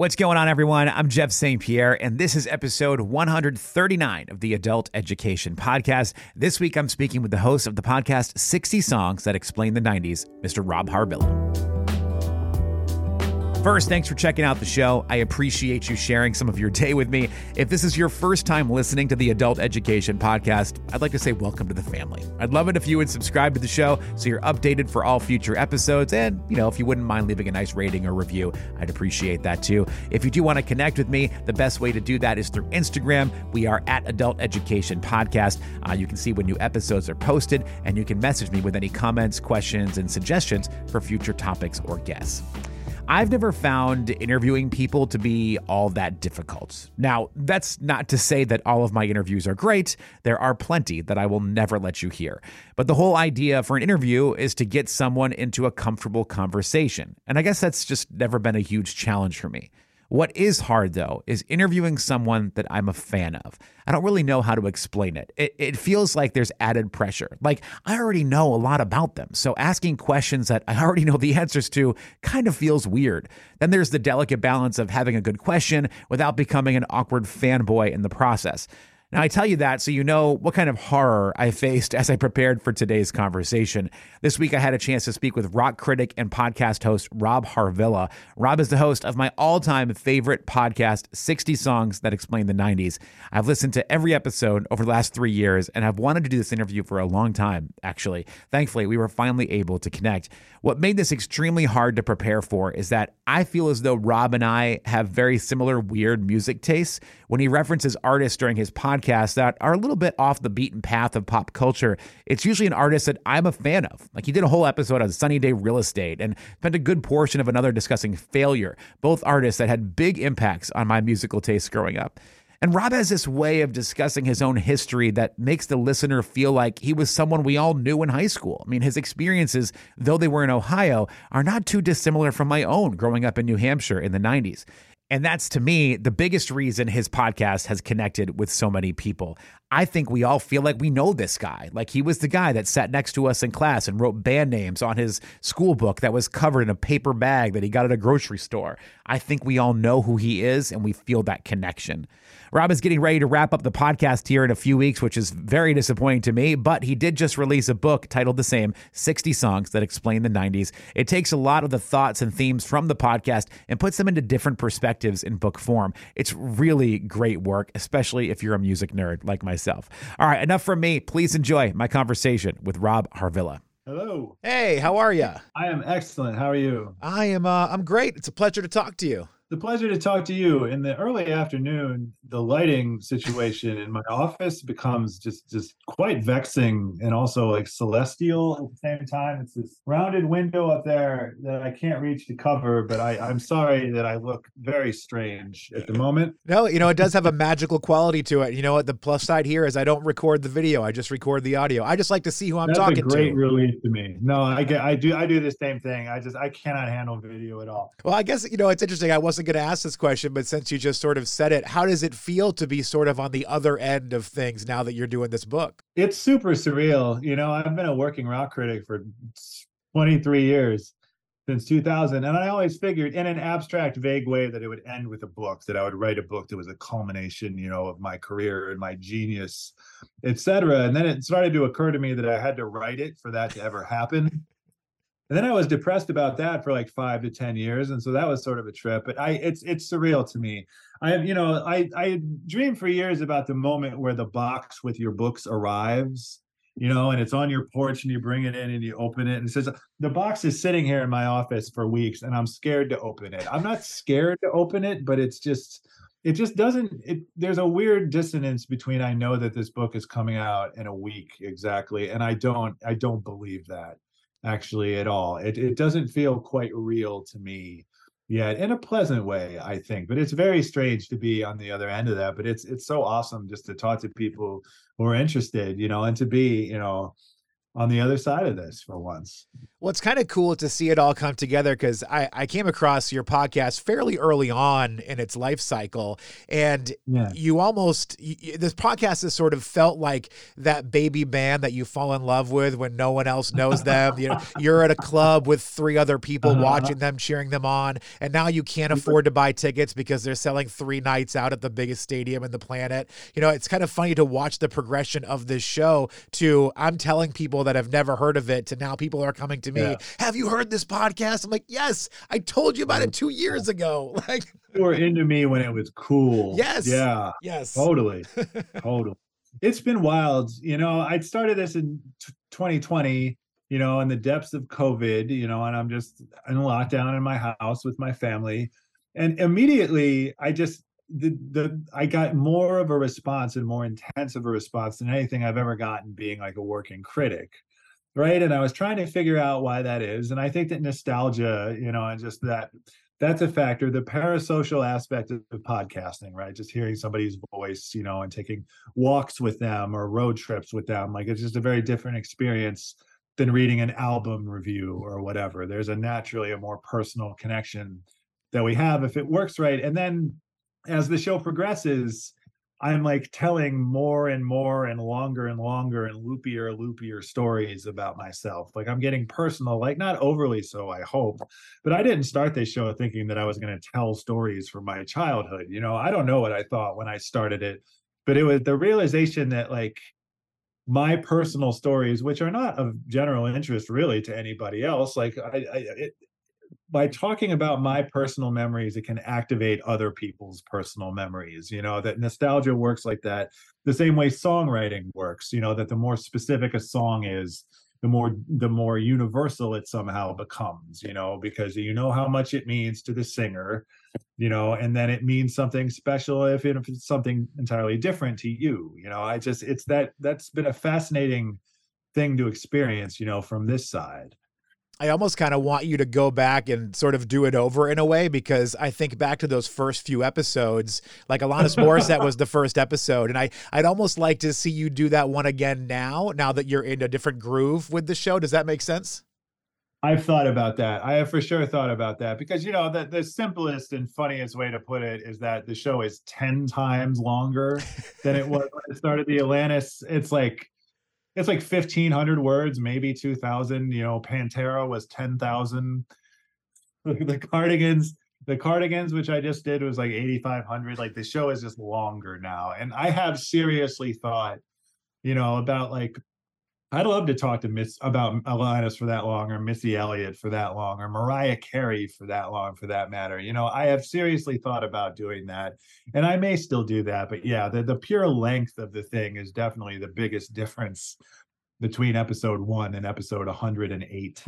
What's going on, everyone? I'm Jeff St. Pierre, and this is episode 139 of the Adult Education Podcast. This week, I'm speaking with the host of the podcast 60 Songs That Explain the 90s, Mr. Rob Harvilla. First, thanks for checking out the show. I appreciate you sharing some of your day with me. If this is your first time listening to the Adult Education Podcast, I'd like to say welcome to the family. I'd love it if you would subscribe to the show so you're updated for all future episodes. And, you know, if you wouldn't mind leaving a nice rating or review, I'd appreciate that too. If you do want to connect with me, the best way to do that is through Instagram. We are at Adult Education Podcast. Uh, you can see when new episodes are posted, and you can message me with any comments, questions, and suggestions for future topics or guests. I've never found interviewing people to be all that difficult. Now, that's not to say that all of my interviews are great. There are plenty that I will never let you hear. But the whole idea for an interview is to get someone into a comfortable conversation. And I guess that's just never been a huge challenge for me. What is hard, though, is interviewing someone that I'm a fan of. I don't really know how to explain it. it. It feels like there's added pressure. Like I already know a lot about them. So asking questions that I already know the answers to kind of feels weird. Then there's the delicate balance of having a good question without becoming an awkward fanboy in the process. Now, I tell you that so you know what kind of horror I faced as I prepared for today's conversation. This week, I had a chance to speak with rock critic and podcast host Rob Harvilla. Rob is the host of my all time favorite podcast, 60 Songs That Explain the 90s. I've listened to every episode over the last three years and have wanted to do this interview for a long time, actually. Thankfully, we were finally able to connect. What made this extremely hard to prepare for is that I feel as though Rob and I have very similar weird music tastes. When he references artists during his podcast that are a little bit off the beaten path of pop culture, it's usually an artist that I'm a fan of. Like he did a whole episode on Sunny Day Real Estate and spent a good portion of another discussing failure, both artists that had big impacts on my musical tastes growing up. And Rob has this way of discussing his own history that makes the listener feel like he was someone we all knew in high school. I mean, his experiences, though they were in Ohio, are not too dissimilar from my own growing up in New Hampshire in the 90s. And that's to me the biggest reason his podcast has connected with so many people. I think we all feel like we know this guy. Like he was the guy that sat next to us in class and wrote band names on his school book that was covered in a paper bag that he got at a grocery store. I think we all know who he is and we feel that connection. Rob is getting ready to wrap up the podcast here in a few weeks, which is very disappointing to me, but he did just release a book titled the same 60 Songs That Explain the 90s. It takes a lot of the thoughts and themes from the podcast and puts them into different perspectives in book form. It's really great work, especially if you're a music nerd like myself. All right, enough from me. Please enjoy my conversation with Rob Harvilla. Hello. Hey, how are you? I am excellent. How are you? I am uh I'm great. It's a pleasure to talk to you. The pleasure to talk to you. In the early afternoon, the lighting situation in my office becomes just just quite vexing and also like celestial at the same time. It's this rounded window up there that I can't reach to cover, but I, I'm sorry that I look very strange at the moment. No, you know, it does have a magical quality to it. You know what? The plus side here is I don't record the video. I just record the audio. I just like to see who I'm That's talking a great to. relief to me. No, I get I do I do the same thing. I just I cannot handle video at all. Well, I guess you know it's interesting. I wasn't going to ask this question, but since you just sort of said it, how does it feel to be sort of on the other end of things now that you're doing this book? It's super surreal. You know, I've been a working rock critic for 23 years since 2000 and i always figured in an abstract vague way that it would end with a book that i would write a book that was a culmination you know of my career and my genius etc and then it started to occur to me that i had to write it for that to ever happen and then i was depressed about that for like five to ten years and so that was sort of a trip but i it's it's surreal to me i you know i i dreamed for years about the moment where the box with your books arrives you know, and it's on your porch and you bring it in and you open it and it says the box is sitting here in my office for weeks and I'm scared to open it. I'm not scared to open it, but it's just it just doesn't it there's a weird dissonance between I know that this book is coming out in a week exactly and I don't I don't believe that actually at all. It it doesn't feel quite real to me yet in a pleasant way i think but it's very strange to be on the other end of that but it's it's so awesome just to talk to people who are interested you know and to be you know on the other side of this for once. Well, it's kind of cool to see it all come together because I, I came across your podcast fairly early on in its life cycle. And yeah. you almost, you, this podcast has sort of felt like that baby band that you fall in love with when no one else knows them. you know, you're at a club with three other people uh-huh. watching them, cheering them on. And now you can't afford to buy tickets because they're selling three nights out at the biggest stadium in the planet. You know, it's kind of funny to watch the progression of this show to I'm telling people that have never heard of it to now people are coming to me, yeah. "Have you heard this podcast?" I'm like, "Yes, I told you about it two years ago." Like, you were into me when it was cool. Yes. Yeah. Yes. Totally. totally. It's been wild. You know, I started this in t- 2020. You know, in the depths of COVID. You know, and I'm just in lockdown in my house with my family, and immediately I just the the I got more of a response and more intense of a response than anything I've ever gotten being like a working critic right? And i was trying to figure out why that is and i think that nostalgia you know and just that that's a factor. The parasocial aspect of podcasting right? Just hearing somebody's voice you know and taking walks with them or road trips with them like it's just a very different experience than reading an album review or whatever. There's a naturally a more personal connection that we have if it works right. And then as the show progresses I'm like telling more and more and longer and longer and loopier, loopier stories about myself. Like I'm getting personal, like not overly so, I hope. But I didn't start this show thinking that I was going to tell stories from my childhood. You know, I don't know what I thought when I started it, but it was the realization that like my personal stories, which are not of general interest really to anybody else, like I, I it, by talking about my personal memories it can activate other people's personal memories you know that nostalgia works like that the same way songwriting works you know that the more specific a song is the more the more universal it somehow becomes you know because you know how much it means to the singer you know and then it means something special if, it, if it's something entirely different to you you know i just it's that that's been a fascinating thing to experience you know from this side I almost kind of want you to go back and sort of do it over in a way because I think back to those first few episodes, like Alanis Morissette was the first episode, and I I'd almost like to see you do that one again now. Now that you're in a different groove with the show, does that make sense? I've thought about that. I have for sure thought about that because you know the the simplest and funniest way to put it is that the show is ten times longer than it was when it started. The Alanis, it's like it's like 1500 words maybe 2000 you know pantera was 10000 the cardigans the cardigans which i just did was like 8500 like the show is just longer now. And i have seriously thought you know about like I'd love to talk to Miss about Alanis for that long, or Missy Elliott for that long, or Mariah Carey for that long, for that matter. You know, I have seriously thought about doing that, and I may still do that. But yeah, the the pure length of the thing is definitely the biggest difference between episode one and episode 108.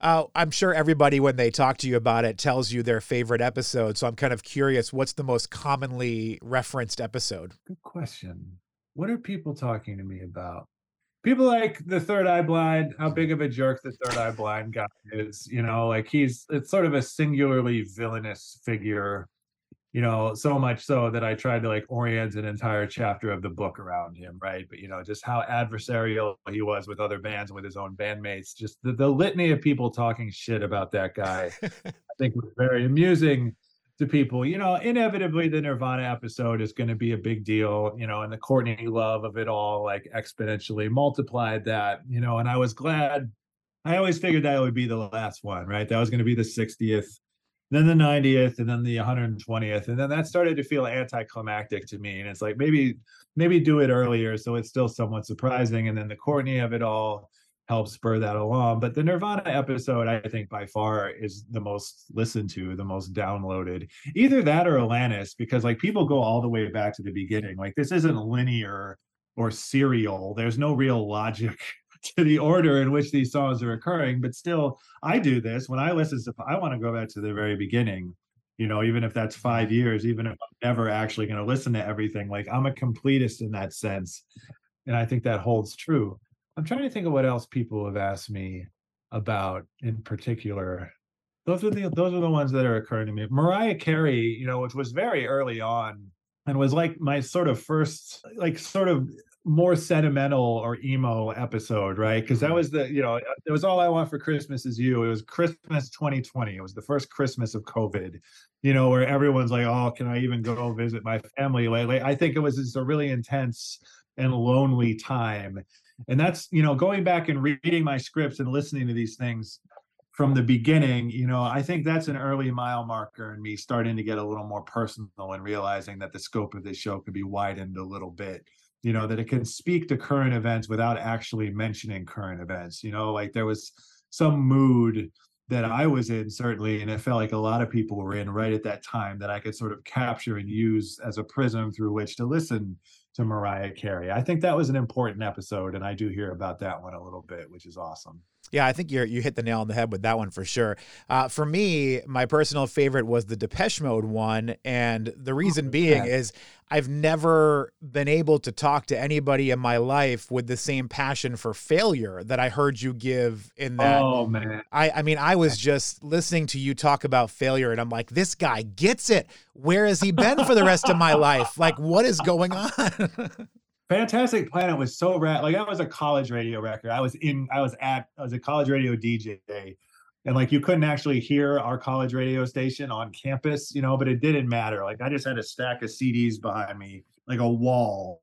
Uh, I'm sure everybody, when they talk to you about it, tells you their favorite episode. So I'm kind of curious, what's the most commonly referenced episode? Good question. What are people talking to me about? People like the third eye blind how big of a jerk the third eye blind guy is you know like he's it's sort of a singularly villainous figure you know so much so that i tried to like orient an entire chapter of the book around him right? But you know just how adversarial he was with other bands and with his own bandmates just the, the litany of people talking shit about that guy i think was very amusing to people. You know, inevitably the Nirvana episode is going to be a big deal, you know, and the Courtney love of it all like exponentially multiplied that, you know, and I was glad I always figured that would be the last one, right? That was going to be the 60th, then the 90th, and then the 120th. And then that started to feel anticlimactic to me. And it's like maybe, maybe do it earlier so it's still somewhat surprising. And then the Courtney of it all help spur that along. But the Nirvana episode, I think by far is the most listened to, the most downloaded. Either that or Alanis, because like people go all the way back to the beginning. Like this isn't linear or serial. There's no real logic to the order in which these songs are occurring. But still, I do this when I listen to. I want to go back to the very beginning. You know, even if that's five years, even if I'm never actually going to listen to everything, like I'm a completist in that sense. And I think that holds true. I'm trying to think of what else people have asked me about in particular. Those are the those are the ones that are occurring to me. Mariah Carey, you know, which was very early on and was like my sort of first like sort of more sentimental or emo episode, right? Because that mm-hmm. was the, you know, it was all I want for Christmas is you. It was Christmas 2020. It was the first Christmas of COVID, you know, where everyone's like, oh, can I even go visit my family lately? I think it was just a really intense and lonely time. And that's, you know, going back and reading my scripts and listening to these things from the beginning, you know, I think that's an early mile marker in me starting to get a little more personal and realizing that the scope of this show could be widened a little bit you know that it can speak to current events without actually mentioning current events you know like there was some mood that i was in certainly and it felt like a lot of people were in right at that time that i could sort of capture and use as a prism through which to listen to mariah carey. I think that was an important episode and i do hear about that one a little bit which is awesome yeah, I think you you hit the nail on the head with that one for sure. Uh, for me, my personal favorite was the Depeche Mode one, and the reason oh, being yeah. is I've never been able to talk to anybody in my life with the same passion for failure that I heard you give in that. Oh man, I I mean, I was just listening to you talk about failure, and I'm like, this guy gets it. Where has he been for the rest of my life? Like, what is going on? Fantastic Planet was so rad. Like I was a college radio record. I was in. I was at. I was a college radio DJ, and like you couldn't actually hear our college radio station on campus, you know. But it didn't matter. Like I just had a stack of CDs behind me, like a wall,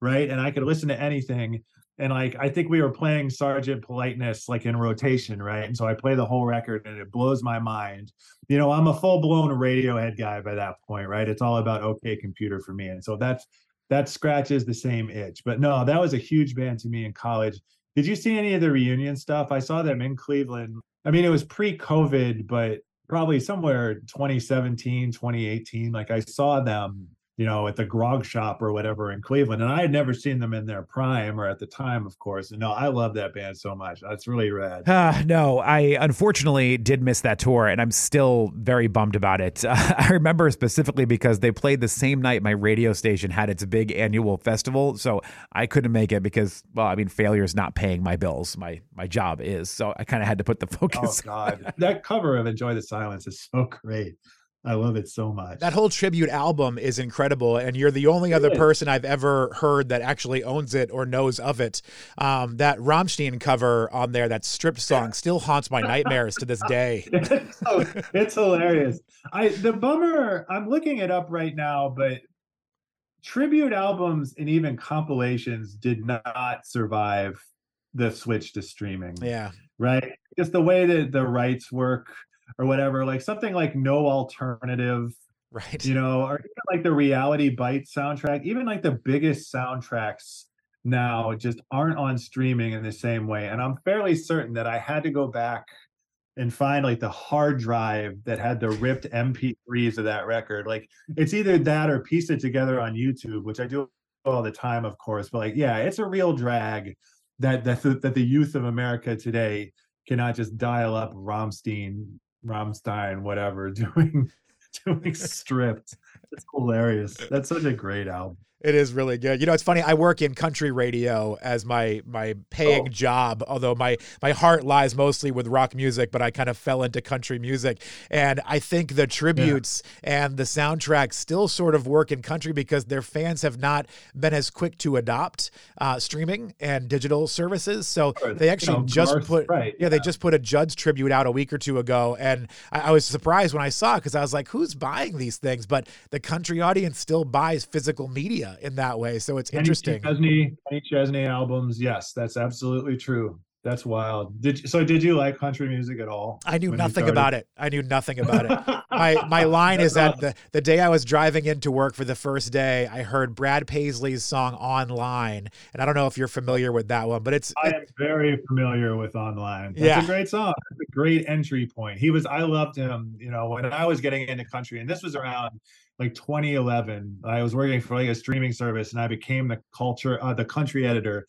right? And I could listen to anything. And like I think we were playing Sergeant Politeness like in rotation, right? And so I play the whole record, and it blows my mind. You know, I'm a full blown Radiohead guy by that point, right? It's all about OK Computer for me, and so that's that scratches the same itch. But no, that was a huge band to me in college. Did you see any of the reunion stuff? I saw them in Cleveland. I mean, it was pre-COVID, but probably somewhere 2017, 2018. Like I saw them you know, at the grog shop or whatever in Cleveland. And I had never seen them in their prime or at the time, of course. And no, I love that band so much. That's really rad. Uh, no, I unfortunately did miss that tour and I'm still very bummed about it. Uh, I remember specifically because they played the same night my radio station had its big annual festival. So I couldn't make it because, well, I mean, failure is not paying my bills. My, my job is. So I kind of had to put the focus. Oh, God. that cover of Enjoy the Silence is so great. I love it so much. That whole tribute album is incredible, and you're the only other person I've ever heard that actually owns it or knows of it. Um, that Rammstein cover on there, that stripped song, still haunts my nightmares to this day. it's, so, it's hilarious. I the bummer. I'm looking it up right now, but tribute albums and even compilations did not survive the switch to streaming. Yeah. Right. Just the way that the rights work or whatever, like something like No Alternative, right? You know, or even like the Reality Bites soundtrack, even like the biggest soundtracks now just aren't on streaming in the same way. And I'm fairly certain that I had to go back and find like the hard drive that had the ripped MP3s of that record. Like it's either that or piece it together on YouTube, which I do all the time, of course. But like, yeah, it's a real drag that that that the youth of America today cannot just dial up Rammstein Rammstein, whatever, doing doing stripped. It's hilarious. That's such a great album. It is really good. You know, it's funny. I work in country radio as my my paying oh. job, although my my heart lies mostly with rock music, but I kind of fell into country music. And I think the tributes yeah. and the soundtracks still sort of work in country because their fans have not been as quick to adopt uh, streaming and digital services. So they actually you know, just put right, yeah, yeah, they just put a Judds tribute out a week or two ago, and I, I was surprised when I saw it because I was like, who's buying these things? But the country audience still buys physical media in that way. So it's interesting. Chesney, Kenny Chesney albums. Yes, that's absolutely true. That's wild. Did you, so? Did you like country music at all? I knew nothing about it. I knew nothing about it. my my line is that the the day I was driving into work for the first day, I heard Brad Paisley's song "Online," and I don't know if you're familiar with that one, but it's. I am very familiar with "Online." That's yeah. a great song. That's a great entry point. He was. I loved him. You know, when I was getting into country, and this was around like 2011 i was working for like a streaming service and i became the culture uh, the country editor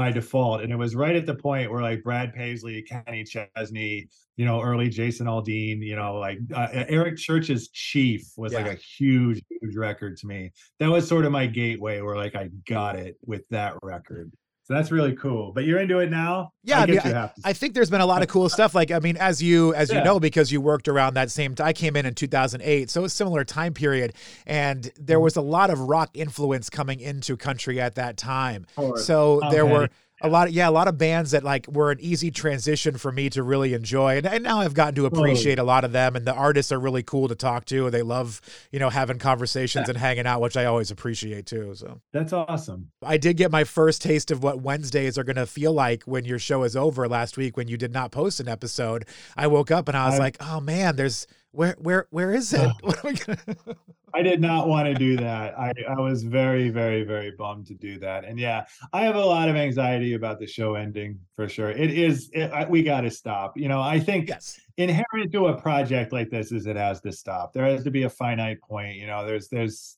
by default and it was right at the point where like brad paisley kenny chesney you know early jason aldean you know like uh, eric church's chief was yeah. like a huge huge record to me that was sort of my gateway where like i got it with that record So that's really cool. But you're into it now? Yeah, I, mean, I, I, think there's been a lot of cool stuff. Like, I mean, as you as yeah. you know, because you worked around that same. I came in in 2008, so a similar time period, and there mm-hmm. was a lot of rock influence coming into country at that time. So there were a lot of yeah a lot of bands that like were an easy transition for me to really enjoy and, and now i've gotten to appreciate a lot of them and the artists are really cool to talk to they love you know having conversations yeah. and hanging out which i always appreciate too so. That's awesome. I did get my first taste of what wednesdays are going to feel like when your show is over last week when you did not post an episode. I woke up and i was I, like oh man there's where where where is it? I did not want to do that. I I was very very very bummed to do that. And yeah, I have a lot of anxiety about the show ending for sure. It is it, I, we got to stop. You know, I think yes. inherent to a project like this is it has to stop. There has to be a finite point. You know, there's there's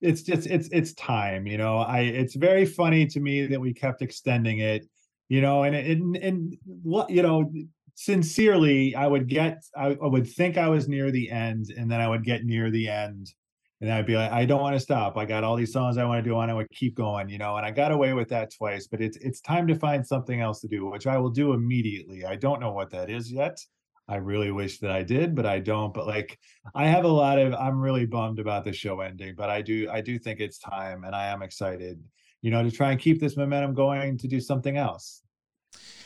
it's just it's it's time. You know, I it's very funny to me that we kept extending it you know and and and what you know sincerely, I would get, I, I, would think I was near the end, and then I would get near the end, and I'd be like, I don't want to stop. I got all these songs I want to do, and I would keep going, you know. And I got away with that twice, but it's it's time to find something else to do, which I will do immediately. I don't know what that is yet. I really wish that I did, but I don't. But like, I have a lot of. I'm really bummed about the show ending, but I do, I do think it's time, and I am excited, you know, to try and keep this momentum going to do something else.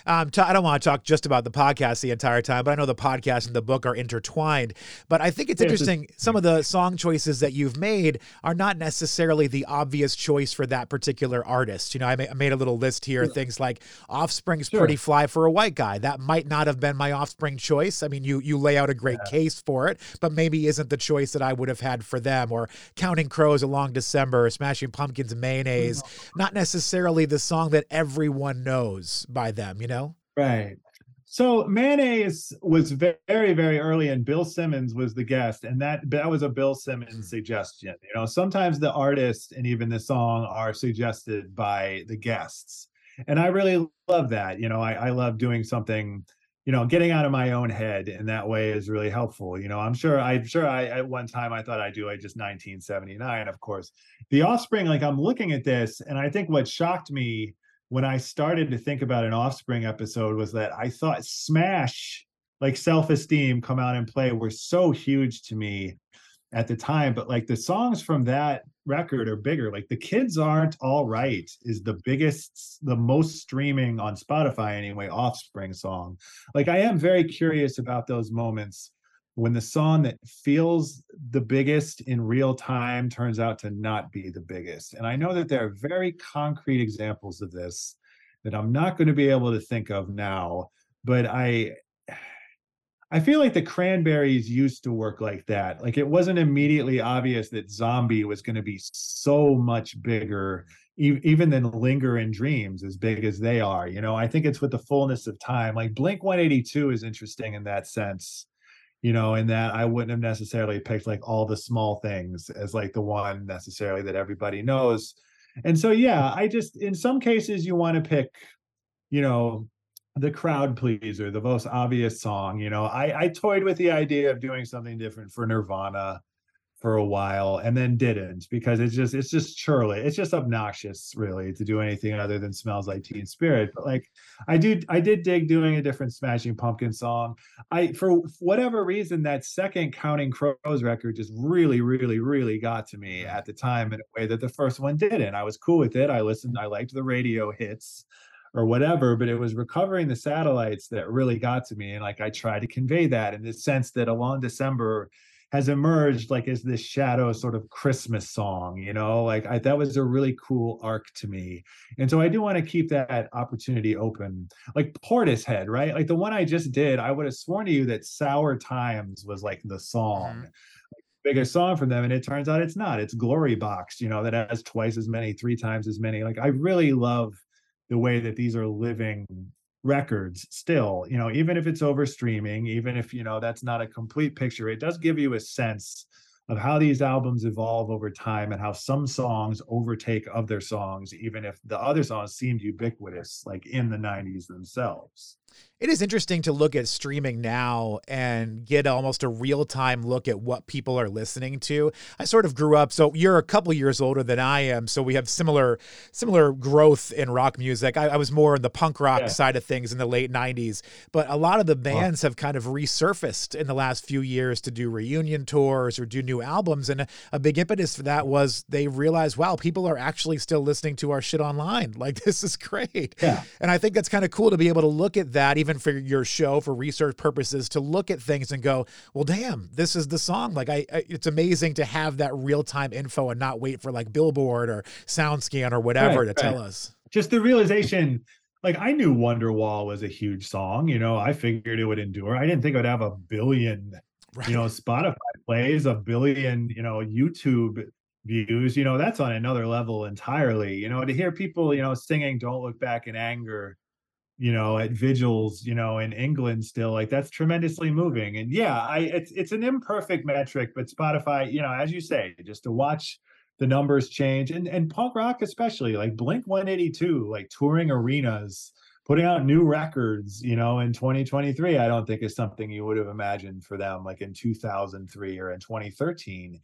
Um, t- I don't want to talk just about the podcast the entire time, but I know the podcast and the book are intertwined. But I think it's interesting. Some of the song choices that you've made are not necessarily the obvious choice for that particular artist. You know, I, ma- I made a little list here. Sure. Things like Offspring's sure. "Pretty Fly" for a white guy. That might not have been my Offspring choice. I mean, you you lay out a great yeah. case for it, but maybe isn't the choice that I would have had for them. Or Counting Crows, "A Long December," Smashing Pumpkins, "Mayonnaise." Not necessarily the song that everyone knows by them. You know. Right. So mayonnaise was very, very early, and Bill Simmons was the guest, and that that was a Bill Simmons hmm. suggestion. You know, sometimes the artist and even the song are suggested by the guests, and I really love that. You know, I, I love doing something, you know, getting out of my own head in that way is really helpful. You know, I'm sure I'm sure I at one time I thought I'd do like just 1979. Of course, the Offspring. Like I'm looking at this, and I think what shocked me when I started to think about an Offspring episode was that I thought Smash, like Self Esteem, Come Out and Play were so huge to me at the time. But like the songs from that record are bigger. Like The Kids Aren't All Right is the biggest, the most streaming on Spotify anyway, Offspring song. Like I am very curious about those moments when the song that feels the biggest in real time turns out to not be the biggest. And I know that there are very concrete examples of this that I'm not going to be able to think of now, but I I feel like the Cranberries used to work like that. Like it wasn't immediately obvious that Zombie was going to be so much bigger even than Linger in Dreams as big as they are. You know, I think it's with the fullness of time. Like Blink 182 is interesting in that sense you know, and that I wouldn't have necessarily picked like all the small things as like the one necessarily that everybody knows. And so, yeah, I just, in some cases, you want to pick, you know, the crowd pleaser, the most obvious song. You know, I, I toyed with the idea of doing something different for Nirvana for a while and then didn't because it's just it's just churly it's just obnoxious really to do anything other than smells like teen spirit but like i do i did dig doing a different smashing pumpkin song. I for whatever reason that second counting crows record just really really really got to me at the time in a way that the first one didn't. I was cool with it i listened i liked the radio hits or whatever but it was recovering the satellites that really got to me and like i tried to convey that in the sense that a long december has emerged like as this shadow sort of Christmas song, you know, like I, that was a really cool arc to me. And so I do want to keep that opportunity open. Like Portishead, right? Like the one I just did, I would have sworn to you that Sour Times was like the song. Mm-hmm. biggest song from them and it turns out it's not it's glory box you know that has twice as many three times as many like i really love the way that these are living records still you know even if it's over streaming even if you know that's not a complete picture it does give you a sense of how these albums evolve over time and how some songs overtake other songs even if the other songs seemed ubiquitous like in the 90s themselves It is interesting to look at streaming now and get almost a real time look at what people are listening to. I sort of grew up, so you're a couple years older than I am, so we have similar similar growth in rock music. I, I was more in the punk rock yeah. side of things in the late '90s, but a lot of the uh-huh. bands have kind of resurfaced in the last few years to do reunion tours or do new albums, and a, a big impetus for that was they realized, wow, people are actually still listening to our shit online. Like this is great, yeah. And I think that's kind of cool to be able to look at that, even even for your show for research purposes to look at things and go, well, damn, this is the song. Like I, I it's amazing to have that real time info and not wait for like Billboard or SoundScan or whatever right, to right. tell us. Just the realization. Like I knew Wonderwall was a huge song, you know. I figured it would endure. I didn't think it would have a billion, right. you know, Spotify plays, a billion, you know, YouTube views you know that's on another level entirely you know to hear people you know singing don't look back in anger you know at vigils you know in england still like that's tremendously moving. And yeah i it's it's an imperfect metric but spotify you know as you say just to watch the numbers change. And and punk rock especially like blink 182 like touring arenas putting out new records you know in 2023 i don't think is something you would have imagined for them like in 2003 or in 2013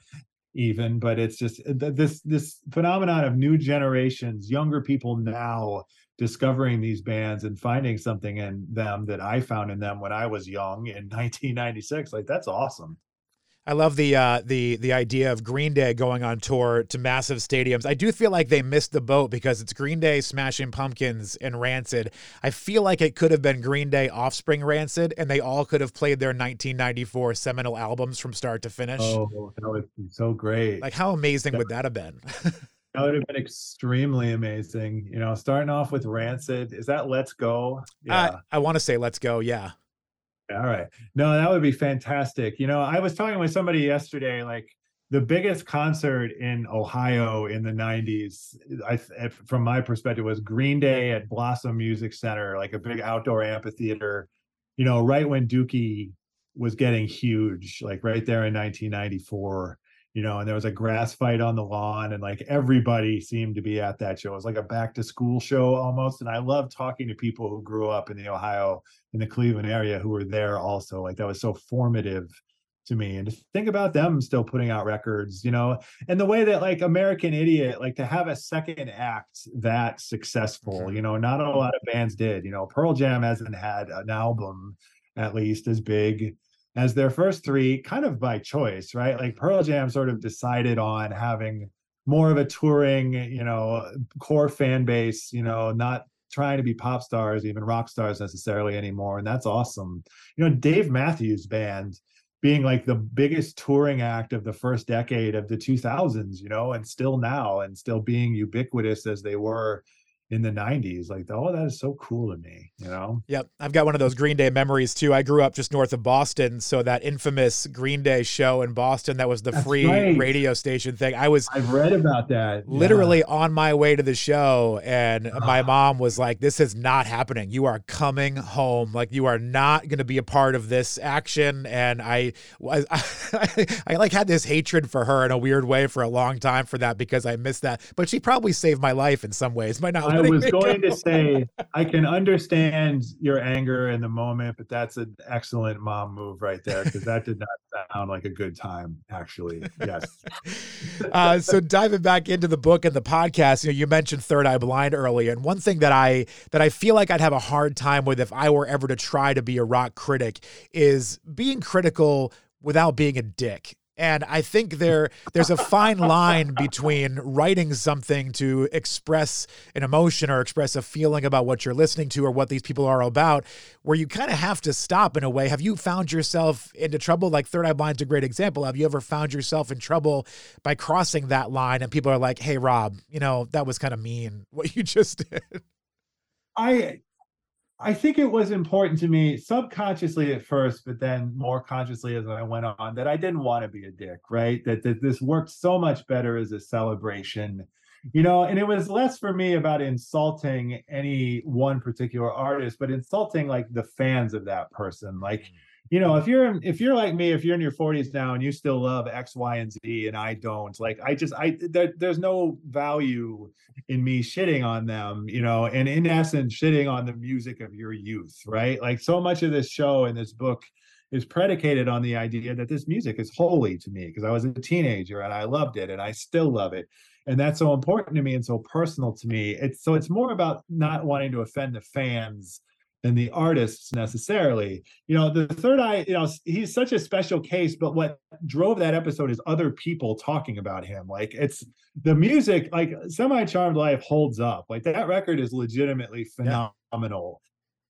even. But it's just this this phenomenon of new generations younger people now discovering these bands and finding something in them that I found in them when I was young in 1996. Like that's awesome. I love the uh, the the idea of Green Day going on tour to massive stadiums. I do feel like they missed the boat because it's Green Day, Smashing Pumpkins, and Rancid. I feel like it could have been Green Day, Offspring, Rancid, and they all could have played their 1994 seminal albums from start to finish. Oh, that would be so great! Like how amazing that, would that have been? That would have been extremely amazing. You know, starting off with Rancid. Is that Let's Go? Yeah. Uh, I want to say Let's Go. Yeah. All right. No, that would be fantastic. You know, I was talking with somebody yesterday, like the biggest concert in Ohio in the 90s, I, from my perspective, was Green Day at Blossom Music Center, like a big outdoor amphitheater, you know, right when Dookie was getting huge, like right there in 1994 you know, and there was a grass fight on the lawn, and like everybody seemed to be at that show. It was like a back to school show almost. And I love talking to people who grew up in the Ohio, in the Cleveland area, who were there also. Like that was so formative to me. And to think about them still putting out records, you know, and the way that like American Idiot, like to have a second act that successful, mm-hmm. you know, not a lot of bands did. You know, Pearl Jam hasn't had an album at least as big as their first three, kind of by choice, right? Like Pearl Jam sort of decided on having more of a touring, you know, core fan base, you know, not trying to be pop stars, even rock stars necessarily anymore. And that's awesome. You know, Dave Matthews Band being like the biggest touring act of the first decade of the 2000s, you know, and still now and still being ubiquitous as they were in the 90s like oh that is so cool to me you know yep i've got one of those green day memories too i grew up just north of boston so that infamous green day show in boston that was the That's free right. radio station thing i was i've read about that literally yeah. on my way to the show and uh my mom was like this is not happening you are coming home like you are not going to be a part of this action and i was I, I like had this hatred for her in a weird way for a long time for that because i missed that but she probably saved my life in some ways might not I was going to say I can understand your anger in the moment, but that's an excellent mom move right there because that did not sound like a good time. Actually, yes. uh, so diving back into the book and the podcast, you know, you mentioned Third Eye Blind earlier, and one thing that I that I feel like I'd have a hard time with if I were ever to try to be a rock critic is being critical without being a dick and I think there there's a fine line between writing something to express an emotion or express a feeling about what you're listening to or what these people are about, where you kind of have to stop in a way. Have you found yourself into trouble? Like Third Eye Blind's a great example. Have you ever found yourself in trouble by crossing that line and people are like, hey Rob, you know, that was kind of mean what you just did? I I think it was important to me subconsciously at first, but then more consciously as I went on that I didn't want to be a dick, right? That, that this worked so much better as a celebration, you know, and it was less for me about insulting any one particular artist, but insulting like the fans of that person. Like, mm. You know, if you're if you're like me, if you're in your 40s now and you still love X, Y, and Z, and I don't, like I just I there, there's no value in me shitting on them, you know, and in essence, shitting on the music of your youth, right? Like so much of this show and this book is predicated on the idea that this music is holy to me because I was a teenager and I loved it and I still love it. And that's so important to me and so personal to me. It's so it's more about not wanting to offend the fans than the artists necessarily. You know, the third eye, you know, he's such a special case, but what drove that episode is other people talking about him. Like it's the music, like Semi Charmed Life holds up. Like that record is legitimately phenomenal.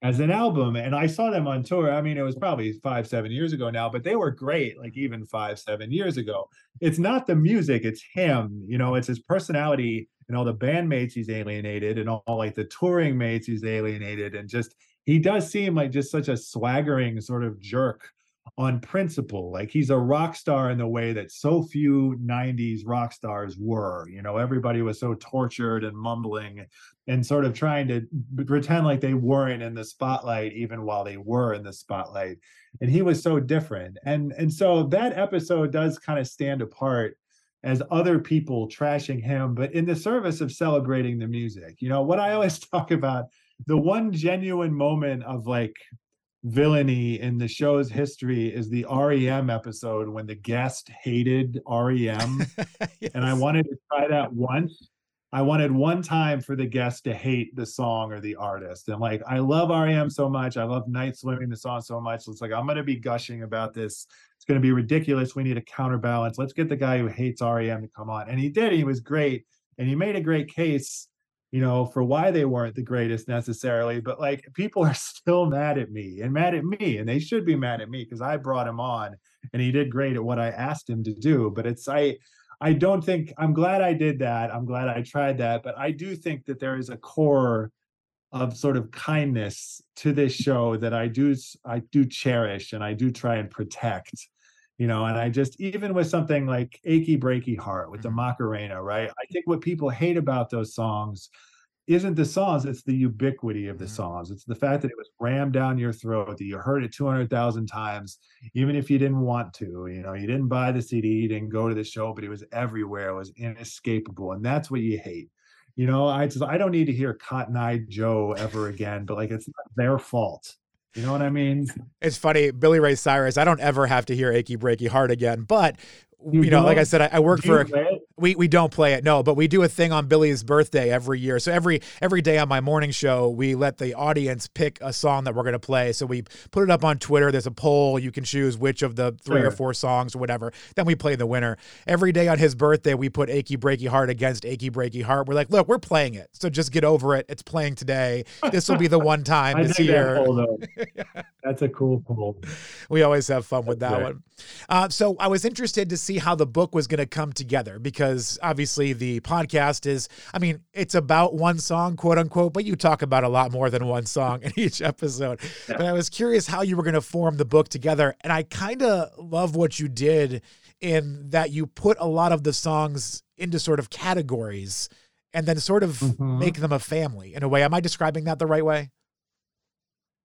Yeah. As an album, and I saw them on tour. I mean, it was probably five, seven years ago now, but they were great, like even five, seven years ago. It's not the music, it's him, you know, it's his personality and all the bandmates he's alienated and all, all like the touring mates he's alienated and just he does seem like just such a swaggering sort of jerk on principle. Like he's a rock star in the way that so few 90s rock stars were. You know, everybody was so tortured and mumbling and sort of trying to pretend like they weren't in the spotlight even while they were in the spotlight. And he was so different. And and so that episode does kind of stand apart as other people trashing him, but in the service of celebrating the music. You know, what I always talk about the one genuine moment of like villainy in the show's history is the REM episode when the guest hated REM. yes. And I wanted to try that once. I wanted one time for the guest to hate the song or the artist. And like, I love REM so much. I love Night Swimming, the song so much. So it's like, I'm going to be gushing about this. It's going to be ridiculous. We need a counterbalance. Let's get the guy who hates REM to come on. And he did. He was great. And he made a great case you know, for why they weren't the greatest necessarily, but like people are still mad at me and mad at me, and they should be mad at me because I brought him on and he did great at what I asked him to do. But it's I I don't think I'm glad I did that. I'm glad I tried that, but I do think that there is a core of sort of kindness to this show that I do I do cherish and I do try and protect you know and i just even with something like achy breaky heart with the mm-hmm. macarena right i think what people hate about those songs isn't the songs it's the ubiquity of the mm-hmm. songs it's the fact that it was rammed down your throat that you heard it 200,000 times even if you didn't want to you know you didn't buy the cd you didn't go to the show but it was everywhere it was inescapable and that's what you hate you know i just i don't need to hear cotton eye joe ever again but like it's not their fault you know what I mean? It's funny, Billy Ray Cyrus. I don't ever have to hear "Achy Breaky Heart" again, but you, you know, like I said, I, I work for. A, we we don't play it, no, but we do a thing on Billy's birthday every year. So every every day on my morning show, we let the audience pick a song that we're going to play. So we put it up on Twitter. There's a poll. You can choose which of the three sure. or four songs or whatever. Then we play the winner. Every day on his birthday, we put "Achy Breaky Heart" against "Achy Breaky Heart." We're like, look, we're playing it, so just get over it. It's playing today. This will be the one time this year. That poll, That's a cool poll. We always have fun with that one. Uh, so I was interested to see how the book was going to come together because obviously the podcast is, I mean, it's about one song, quote unquote, but you talk about a lot more than one song in each episode. Yeah. But I was curious how you were going to form the book together. And I kind of love what you did in that you put a lot of the songs into sort of categories and then sort of mm-hmm. make them a family in a way. Am I describing that the right way?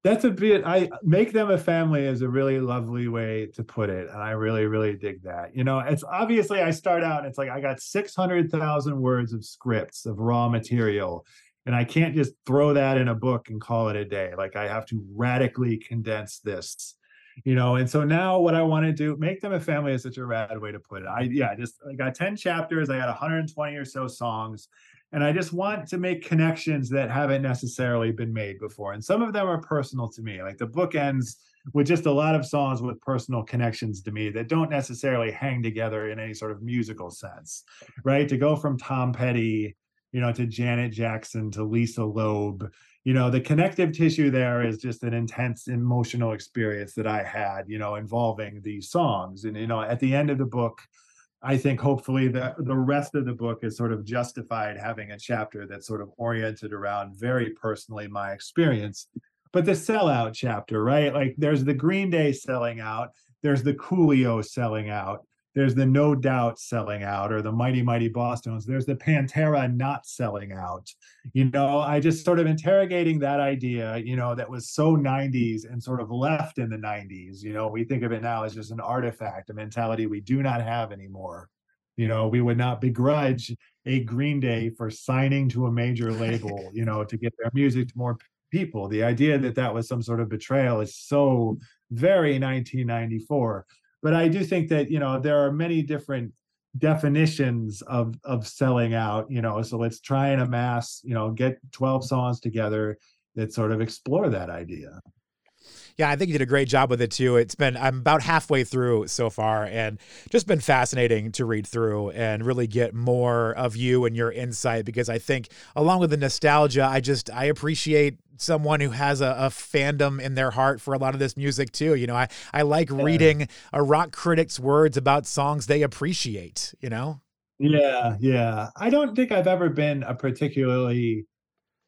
That's a bit i make them a family is a really lovely way to put it and i really really dig that. You know it's obviously i start out and it's like i got 600000 words of scripts of raw material and i can't just throw that in a book and call it a day. Like i have to radically condense this you know and so now what i want to do make them a family is such a rad way to put it. I yeah just i got 10 chapters i got 120 or so songs and I just want to make connections that haven't necessarily been made before. And some of them are personal to me. Like the book ends with just a lot of songs with personal connections to me that don't necessarily hang together in any sort of musical sense, right? To go from Tom Petty, you know, to Janet Jackson to Lisa Loeb, you know, the connective tissue there is just an intense emotional experience that I had, you know, involving these songs. And, you know, at the end of the book, I think hopefully the the rest of the book is sort of justified having a chapter that's sort of oriented around very personally my experience. But the sellout chapter, right? Like there's the Green Day selling out, there's the Coolio selling out, there's the no doubt selling out or the mighty mighty bosstones there's the pantera not selling out. You know i just sort of interrogating that idea you know that was so 90s and sort of left in the 90s you know we think of it now as just an artifact a mentality we do not have anymore. You know we would not begrudge a green day for signing to a major label you know to get their music to more people. The idea that that was some sort of betrayal is so very 1994 but I do think that you know there are many different definitions of of selling out. You know, so let's try and amass. You know, get twelve songs together that sort of explore that idea. Yeah, I think you did a great job with it too. It's been I'm about halfway through so far and just been fascinating to read through and really get more of you and your insight because I think along with the nostalgia, I just I appreciate someone who has a, a fandom in their heart for a lot of this music too. You know, I I like yeah. reading a rock critic's words about songs they appreciate, you know? Yeah, yeah. I don't think I've ever been a particularly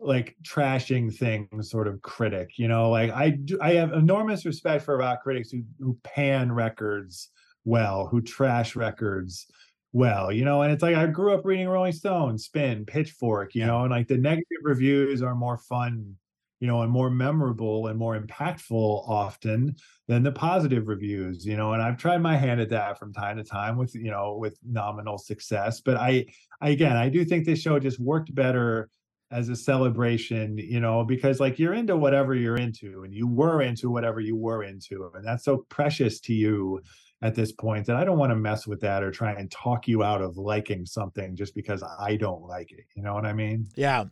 like trashing things sort of critic you know like i do i have enormous respect for rock critics who, who pan records well who trash records well you know and it's like i grew up reading rolling stone spin pitchfork you know and like the negative reviews are more fun you know and more memorable and more impactful often than the positive reviews you know and i've tried my hand at that from time to time with you know with nominal success but i, I again i do think this show just worked better as a celebration, you know, because like you're into whatever you're into and you were into whatever you were into. And that's so precious to you at this and I don't want to mess with that or try and talk you out of liking something just because I don't like it. You know what I mean? Yeah.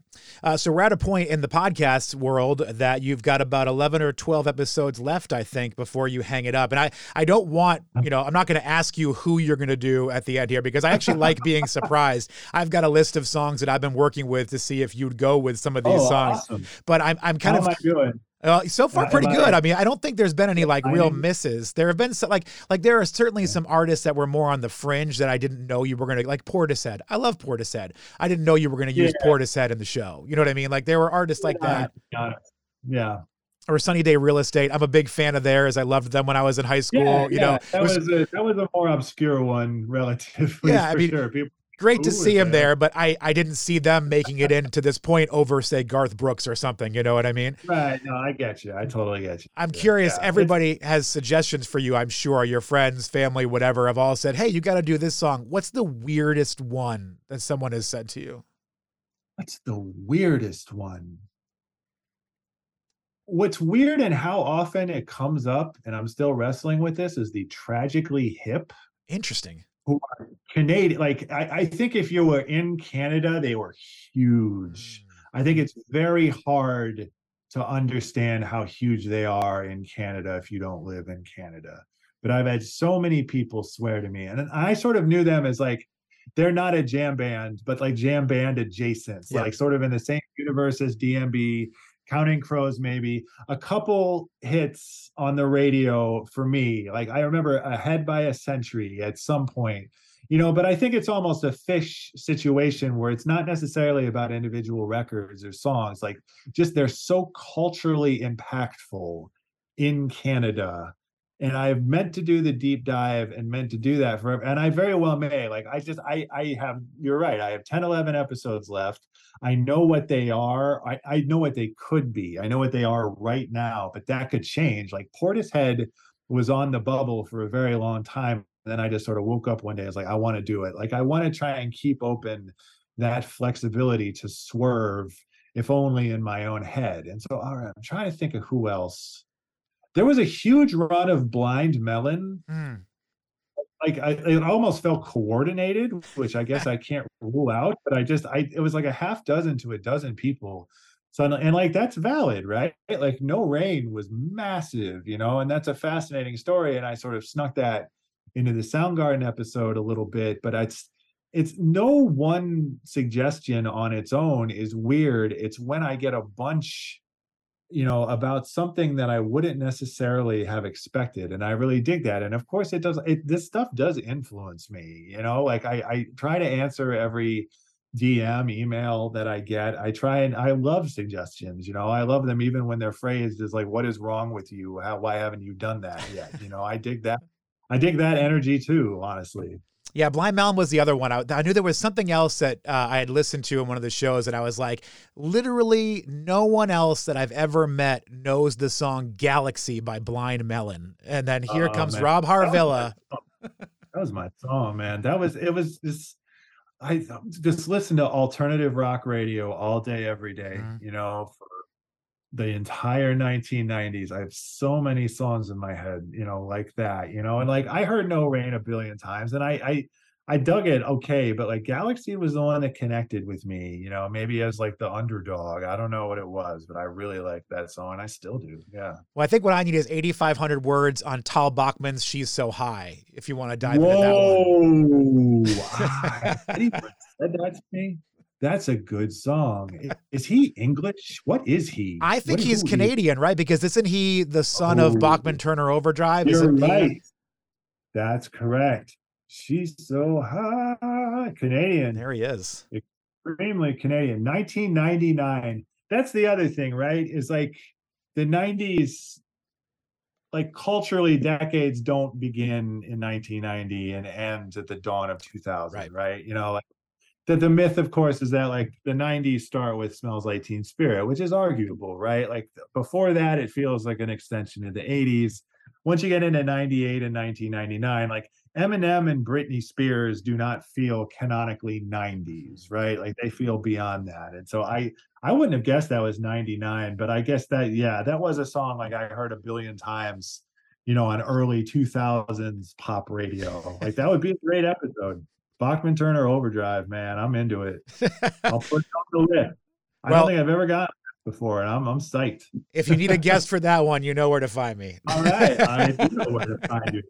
Uh, so we're at a point in the podcast world that you've got about 11 or 12 episodes left, I think, before you hang it up. And I, I don't want, you know, I'm not going to ask you who you're going to do at the end here because I actually like being surprised. I've got a list of songs that I've been working with to see if you'd go with some of these oh, songs. Awesome. But I'm, I'm kind How of. Uh, so far, pretty good. I mean, I don't think there's been any like real misses. There have been like like there are certainly some artists that were more on the fringe that I didn't know you were gonna like Portishead. I love Portishead. I didn't know you were gonna use yeah. Portishead in the show. You know what I mean? Like there were artists like that. Yeah. Or Sunny Day Real Estate. I'm a big fan of theirs. I loved them when I was in high school. Yeah, you know, that was, was, a that was a more obscure one, relatively. Yeah, I mean, sure. People great to see him there, but I I didn't see them making it into this point over say Garth Brooks or something. You know what I mean? Right. No, I get you. I totally get you. I'm yeah, curious. Yeah. Everybody it's, has suggestions for you. I'm sure your friends, family, whatever, have all said, "Hey, you got to do this song." What's the weirdest one that someone has said to you? What's the weirdest one? What's weird and how often it comes up, and I'm still wrestling with this, is the tragically hip. Interesting who are Canadian. Like I, I, think if you were in Canada, they were huge. Mm. I think it's very hard to understand how huge they are in Canada if you don't live in Canada. But I've had so many people swear to me, and I sort of knew them as like they're not a jam band, but like jam band adjacent, yeah. like sort of in the same universe as DMB Counting Crows, maybe a couple hits on the radio for me. Like I remember Ahead by a Century at some point, you know, but I think it's almost a Phish situation where it's not necessarily about individual records or songs. Like just they're so culturally impactful in Canada and I've meant to do the deep dive and meant to do that forever. And I very well may. Like I just I I have you're right. I have 10, 11 episodes left. I know what they are. I, I know what they could be. I know what they are right now, but that could change. Like Portishead was on the bubble for a very long time. And then I just sort of woke up one day. I was like, I want to do it. Like I want to try and keep open that flexibility to swerve, if only in my own head. And so, all right, I'm trying to think of who else there was a huge run of Blind Melon. Mm. Like I, it almost felt coordinated, which I guess I can't rule out. But I just, I it was like a half dozen to a dozen people. So and like that's valid, right? Like No Rain was massive, you know, and that's a fascinating story. And I sort of snuck that into the Soundgarden episode a little bit, but it's it's no one suggestion on its own is weird. It's when I get a bunch you know about something that i wouldn't necessarily have expected and i really dig that and of course it does it, this stuff does influence me you know like i i try to answer every dm email that i get i try and i love suggestions you know i love them even when they're phrased as like what is wrong with you How, why haven't you done that yet you know i dig that I dig that energy too, honestly. Yeah, Blind Melon was the other one. I, I knew there was something else that uh, I had listened to in one of the shows, and I was like, literally, no one else that I've ever met knows the song "Galaxy" by Blind Melon. And then here oh, comes man. Rob Harvilla. That was, that was my song, man. That was it. Was just I just listen to alternative rock radio all day, every day, mm-hmm. You know, for the entire 1990s. I have so many songs in my head, you know, like that, you know, and like I heard No Rain a billion times and I I I dug it okay, but like Galaxy was the one that connected with me, you know, maybe as like the underdog. I don't know what it was, but I really liked that song and I still do. Yeah. Well, I think what I need is 8,500 words on Tal Bachman's She's So High, if you want to dive Whoa. into that one. Whoa. said that to me. That's a good song. Is he English? What is he? I think he's Canadian, he? right? Because isn't he the son oh, of Bachman Turner Overdrive? You're isn't right. He? That's correct. She's so high. Canadian. There he is. Extremely Canadian. 1999. That's the other thing, right? Is like the 90s, like culturally, decades don't begin in 1990 and ends at the dawn of 2000, right? right? You know, like the, the myth, of course, is that like the 90s start with Smells Like Teen Spirit, which is arguable, right? Like before that, it feels like an extension of the 80s. Once you get into 98 and 1999, like Eminem and Britney Spears do not feel canonically 90s, right? Like they feel beyond that. And so I I wouldn't have guessed that was 99, but I guess that yeah, that was a song like I heard a billion times, you know, on early 2000s pop radio. Like that would be a great episode. Bachman Turner Overdrive, man, I'm into it. I'll put it on the list. I well, don't think I've ever got before, and I'm I'm psyched. if you need a guest for that one, you know where to find me. All right, I do know where to find you.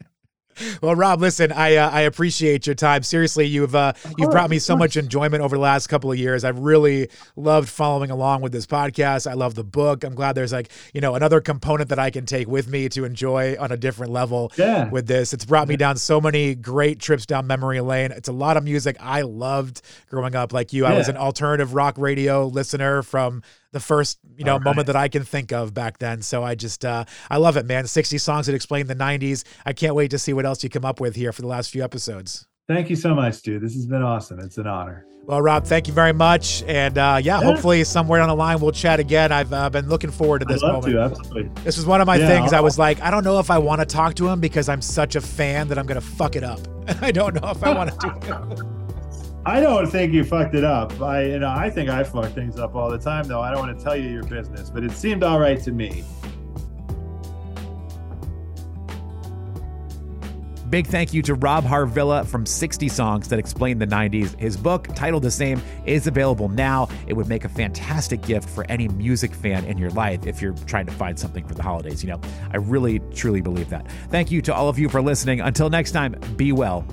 Well, Rob, listen, I uh, I appreciate your time. Seriously, you've uh, you've brought me so much enjoyment over the last couple of years. I've really loved following along with this podcast. I love the book. I'm glad there's like you know another component that I can take with me to enjoy on a different level. Yeah. With this, it's brought me down so many great trips down memory lane. It's a lot of music I loved growing up. Like you, yeah. I was an alternative rock radio listener from the first you know moment that I can think of back then. So I just uh, I love it, man. Sixty songs that explain the '90s. I can't wait to see what else you come up with here for the last few episodes. Thank you so much, dude. This has been awesome. It's an honor. Well, Rob, thank you very much, and uh, yeah, yeah, hopefully somewhere on the line we'll chat again. I've uh, been looking forward to this moment. To, absolutely. This was one of my yeah, things. I'll, I was like, I don't know if I want to talk to him because I'm such a fan that I'm going to fuck it up. I don't know if I want to do it. I don't think you fucked it up. I, you know, I think I fuck things up all the time, though. I don't want to tell you your business, but it seemed all right to me. Big thank you to Rob Harvilla from 60 Songs That Explain the 90s. His book, titled the same, is available now. It would make a fantastic gift for any music fan in your life if you're trying to find something for the holidays. You know, I really, truly believe that. Thank you to all of you for listening. Until next time, be well.